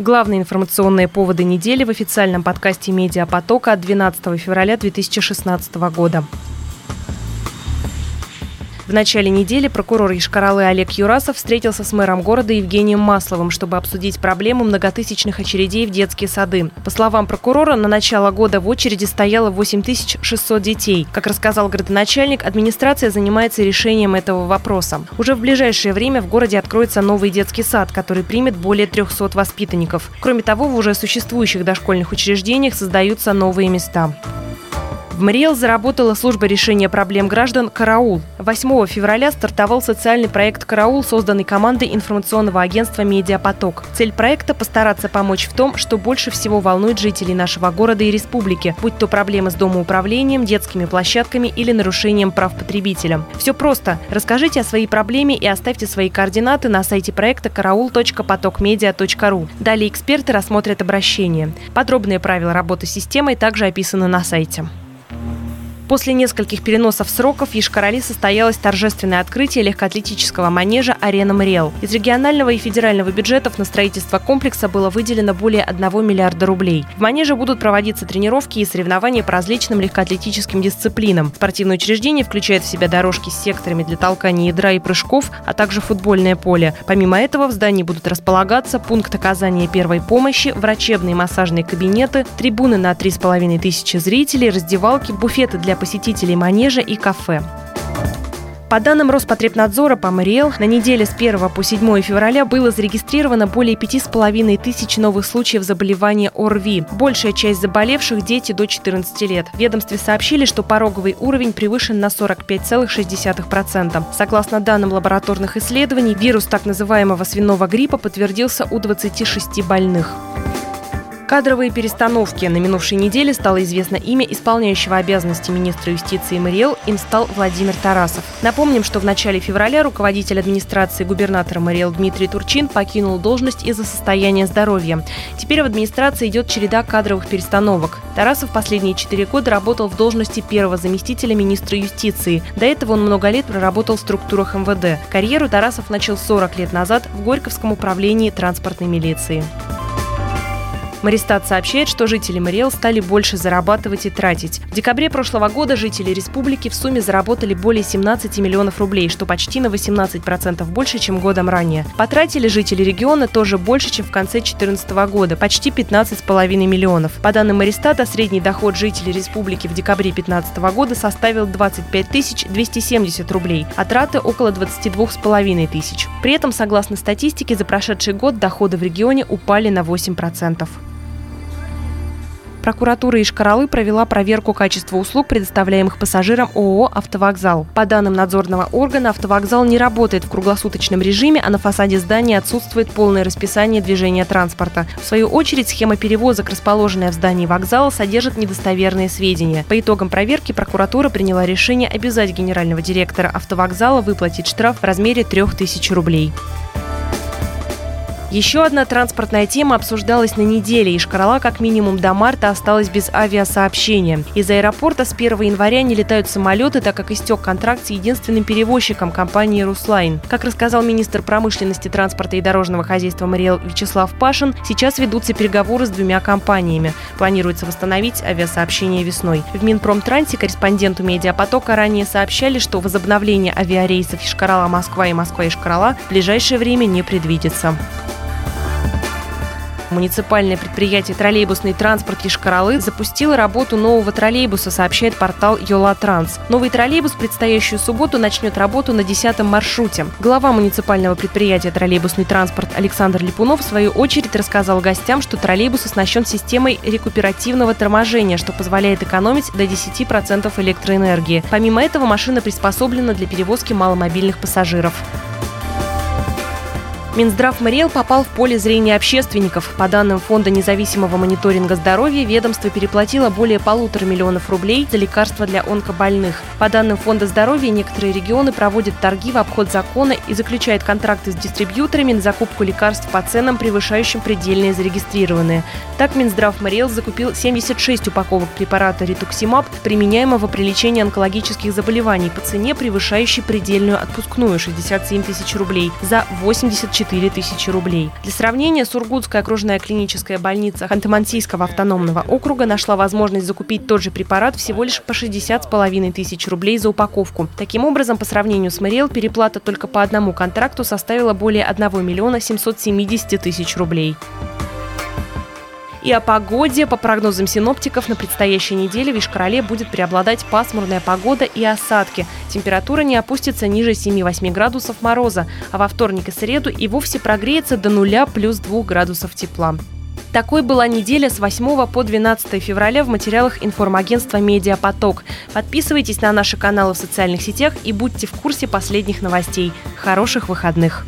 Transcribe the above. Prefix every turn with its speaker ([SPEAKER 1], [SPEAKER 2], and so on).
[SPEAKER 1] Главные информационные поводы недели в официальном подкасте «Медиапотока» от 12 февраля 2016 года. В начале недели прокурор Ишкаралы Олег Юрасов встретился с мэром города Евгением Масловым, чтобы обсудить проблему многотысячных очередей в детские сады. По словам прокурора, на начало года в очереди стояло 8600 детей. Как рассказал городоначальник, администрация занимается решением этого вопроса. Уже в ближайшее время в городе откроется новый детский сад, который примет более 300 воспитанников. Кроме того, в уже существующих дошкольных учреждениях создаются новые места. В Мариэл заработала служба решения проблем граждан «Караул». 8 февраля стартовал социальный проект «Караул», созданный командой информационного агентства «Медиапоток». Цель проекта – постараться помочь в том, что больше всего волнует жителей нашего города и республики, будь то проблемы с домоуправлением, детскими площадками или нарушением прав потребителя. Все просто. Расскажите о своей проблеме и оставьте свои координаты на сайте проекта караул.потокмедиа.ру. Далее эксперты рассмотрят обращение. Подробные правила работы с системой также описаны на сайте. После нескольких переносов сроков в Ешкарали состоялось торжественное открытие легкоатлетического манежа «Арена Мриэл». Из регионального и федерального бюджетов на строительство комплекса было выделено более 1 миллиарда рублей. В манеже будут проводиться тренировки и соревнования по различным легкоатлетическим дисциплинам. Спортивное учреждение включает в себя дорожки с секторами для толкания ядра и прыжков, а также футбольное поле. Помимо этого в здании будут располагаться пункт оказания первой помощи, врачебные массажные кабинеты, трибуны на 3,5 тысячи зрителей, раздевалки, буфеты для посетителей манежа и кафе. По данным Роспотребнадзора по Мариэл, на неделе с 1 по 7 февраля было зарегистрировано более 5,5 тысяч новых случаев заболевания ОРВИ. Большая часть заболевших – дети до 14 лет. В ведомстве сообщили, что пороговый уровень превышен на 45,6%. Согласно данным лабораторных исследований, вирус так называемого свиного гриппа подтвердился у 26 больных. Кадровые перестановки. На минувшей неделе стало известно имя исполняющего обязанности министра юстиции Мариэл. Им стал Владимир Тарасов. Напомним, что в начале февраля руководитель администрации губернатора Мариэл Дмитрий Турчин покинул должность из-за состояния здоровья. Теперь в администрации идет череда кадровых перестановок. Тарасов последние четыре года работал в должности первого заместителя министра юстиции. До этого он много лет проработал в структурах МВД. Карьеру Тарасов начал 40 лет назад в Горьковском управлении транспортной милиции. Маристат сообщает, что жители Мариэл стали больше зарабатывать и тратить. В декабре прошлого года жители республики в сумме заработали более 17 миллионов рублей, что почти на 18% больше, чем годом ранее. Потратили жители региона тоже больше, чем в конце 2014 года, почти 15,5 миллионов. По данным Маристата, средний доход жителей республики в декабре 2015 года составил 25 270 рублей, а траты около 22,5 тысяч. При этом, согласно статистике, за прошедший год доходы в регионе упали на 8%. Прокуратура Ишкаралы провела проверку качества услуг, предоставляемых пассажирам ООО «Автовокзал». По данным надзорного органа, автовокзал не работает в круглосуточном режиме, а на фасаде здания отсутствует полное расписание движения транспорта. В свою очередь, схема перевозок, расположенная в здании вокзала, содержит недостоверные сведения. По итогам проверки прокуратура приняла решение обязать генерального директора автовокзала выплатить штраф в размере 3000 рублей. Еще одна транспортная тема обсуждалась на неделе, и Шкарала как минимум до марта осталась без авиасообщения. Из аэропорта с 1 января не летают самолеты, так как истек контракт с единственным перевозчиком компании «Руслайн». Как рассказал министр промышленности, транспорта и дорожного хозяйства Мариэл Вячеслав Пашин, сейчас ведутся переговоры с двумя компаниями. Планируется восстановить авиасообщение весной. В Минпромтрансе корреспонденту «Медиапотока» ранее сообщали, что возобновление авиарейсов Ишкарала-Москва и Москва-Ишкарала в ближайшее время не предвидится. Муниципальное предприятие «Троллейбусный транспорт Ешкаралы» запустило работу нового троллейбуса, сообщает портал Йола Транс. Новый троллейбус в предстоящую субботу начнет работу на 10 маршруте. Глава муниципального предприятия «Троллейбусный транспорт» Александр Липунов в свою очередь рассказал гостям, что троллейбус оснащен системой рекуперативного торможения, что позволяет экономить до 10% электроэнергии. Помимо этого, машина приспособлена для перевозки маломобильных пассажиров. Минздрав Мариэл попал в поле зрения общественников. По данным Фонда независимого мониторинга здоровья, ведомство переплатило более полутора миллионов рублей за лекарства для онкобольных. По данным Фонда здоровья, некоторые регионы проводят торги в обход закона и заключают контракты с дистрибьюторами на закупку лекарств по ценам, превышающим предельные зарегистрированные. Так Минздрав Мариэл закупил 76 упаковок препарата ритуксимаб, применяемого при лечении онкологических заболеваний по цене, превышающей предельную отпускную – 67 тысяч рублей, за 84 4 тысячи рублей. Для сравнения, Сургутская окружная клиническая больница Ханты-Мансийского автономного округа нашла возможность закупить тот же препарат всего лишь по 60,5 тысяч рублей за упаковку. Таким образом, по сравнению с Мэриэл, переплата только по одному контракту составила более 1 миллиона 770 тысяч рублей. И о погоде. По прогнозам синоптиков, на предстоящей неделе в Ишкарале будет преобладать пасмурная погода и осадки. Температура не опустится ниже 7-8 градусов мороза, а во вторник и среду и вовсе прогреется до нуля плюс 2 градусов тепла. Такой была неделя с 8 по 12 февраля в материалах информагентства «Медиапоток». Подписывайтесь на наши каналы в социальных сетях и будьте в курсе последних новостей. Хороших выходных!